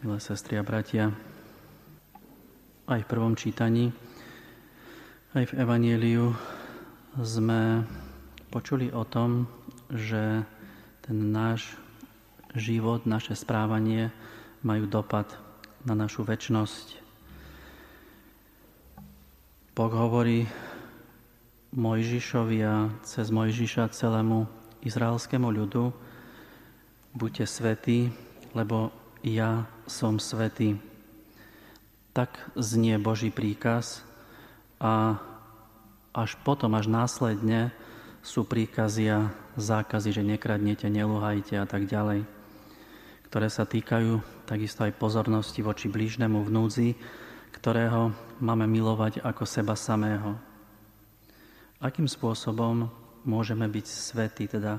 milé sestry a bratia. Aj v prvom čítaní, aj v Evanieliu sme počuli o tom, že ten náš život, naše správanie majú dopad na našu väčnosť. Boh hovorí Mojžišovi a cez Mojžiša celému izraelskému ľudu, buďte svetí, lebo ja som svetý. Tak znie Boží príkaz a až potom, až následne sú príkazy a zákazy, že nekradnete, neluhajte a tak ďalej, ktoré sa týkajú takisto aj pozornosti voči blížnemu v núdzi, ktorého máme milovať ako seba samého. Akým spôsobom môžeme byť svetí, teda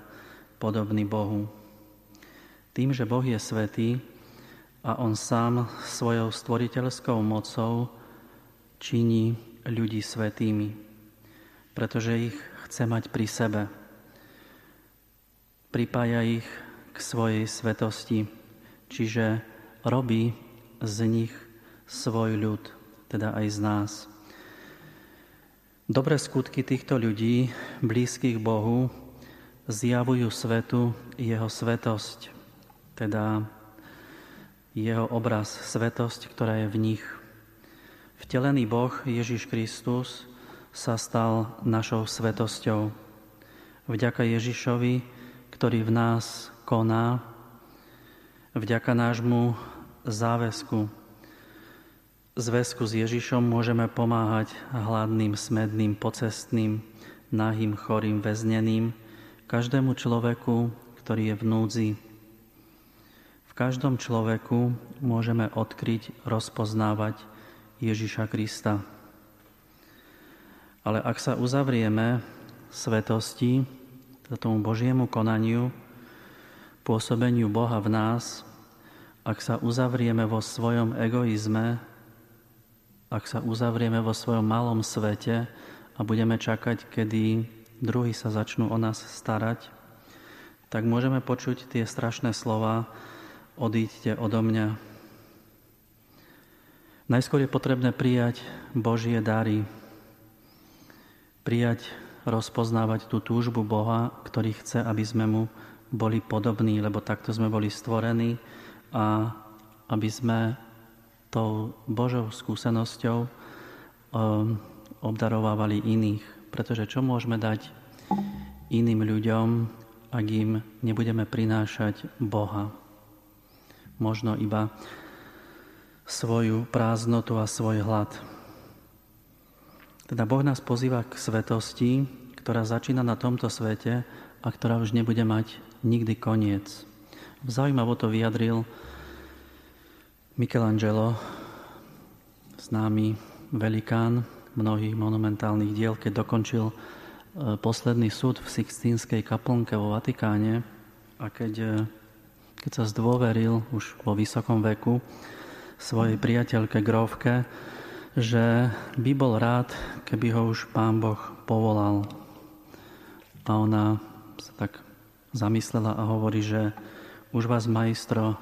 podobný Bohu? Tým, že Boh je svetý a On sám svojou stvoriteľskou mocou činí ľudí svetými, pretože ich chce mať pri sebe. Pripája ich k svojej svetosti, čiže robí z nich svoj ľud, teda aj z nás. Dobré skutky týchto ľudí, blízkych Bohu, zjavujú svetu jeho svetosť, teda jeho obraz, svetosť, ktorá je v nich. Vtelený Boh Ježiš Kristus sa stal našou svetosťou. Vďaka Ježišovi, ktorý v nás koná, vďaka nášmu záväzku, zväzku s Ježišom môžeme pomáhať hladným, smedným, pocestným, nahým, chorým, väzneným, každému človeku, ktorý je v núdzi, v každom človeku môžeme odkryť, rozpoznávať Ježiša Krista. Ale ak sa uzavrieme svetosti, tomu Božiemu konaniu, pôsobeniu Boha v nás, ak sa uzavrieme vo svojom egoizme, ak sa uzavrieme vo svojom malom svete a budeme čakať, kedy druhí sa začnú o nás starať, tak môžeme počuť tie strašné slova, odíďte odo mňa. Najskôr je potrebné prijať Božie dary, prijať, rozpoznávať tú túžbu Boha, ktorý chce, aby sme mu boli podobní, lebo takto sme boli stvorení a aby sme tou Božou skúsenosťou um, obdarovávali iných. Pretože čo môžeme dať iným ľuďom, ak im nebudeme prinášať Boha? Možno iba svoju prázdnotu a svoj hlad. Teda Boh nás pozýva k svetosti, ktorá začína na tomto svete a ktorá už nebude mať nikdy koniec. Zaujímavo to vyjadril Michelangelo, známy velikán mnohých monumentálnych diel, keď dokončil e, posledný súd v Sixtínskej kaplnke vo Vatikáne a keď e, keď sa zdôveril už vo vysokom veku svojej priateľke Grovke, že by bol rád, keby ho už pán Boh povolal. A ona sa tak zamyslela a hovorí, že už vás, majstro, e,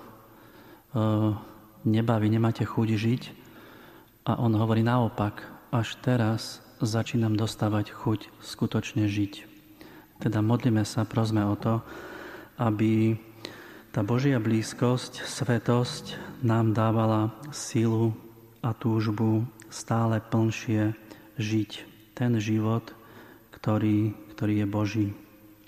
nebaví, nemáte chuť žiť. A on hovorí naopak, až teraz začínam dostávať chuť skutočne žiť. Teda modlíme sa, prosme o to, aby tá Božia blízkosť, svetosť nám dávala silu a túžbu stále plnšie žiť ten život, ktorý, ktorý je Boží.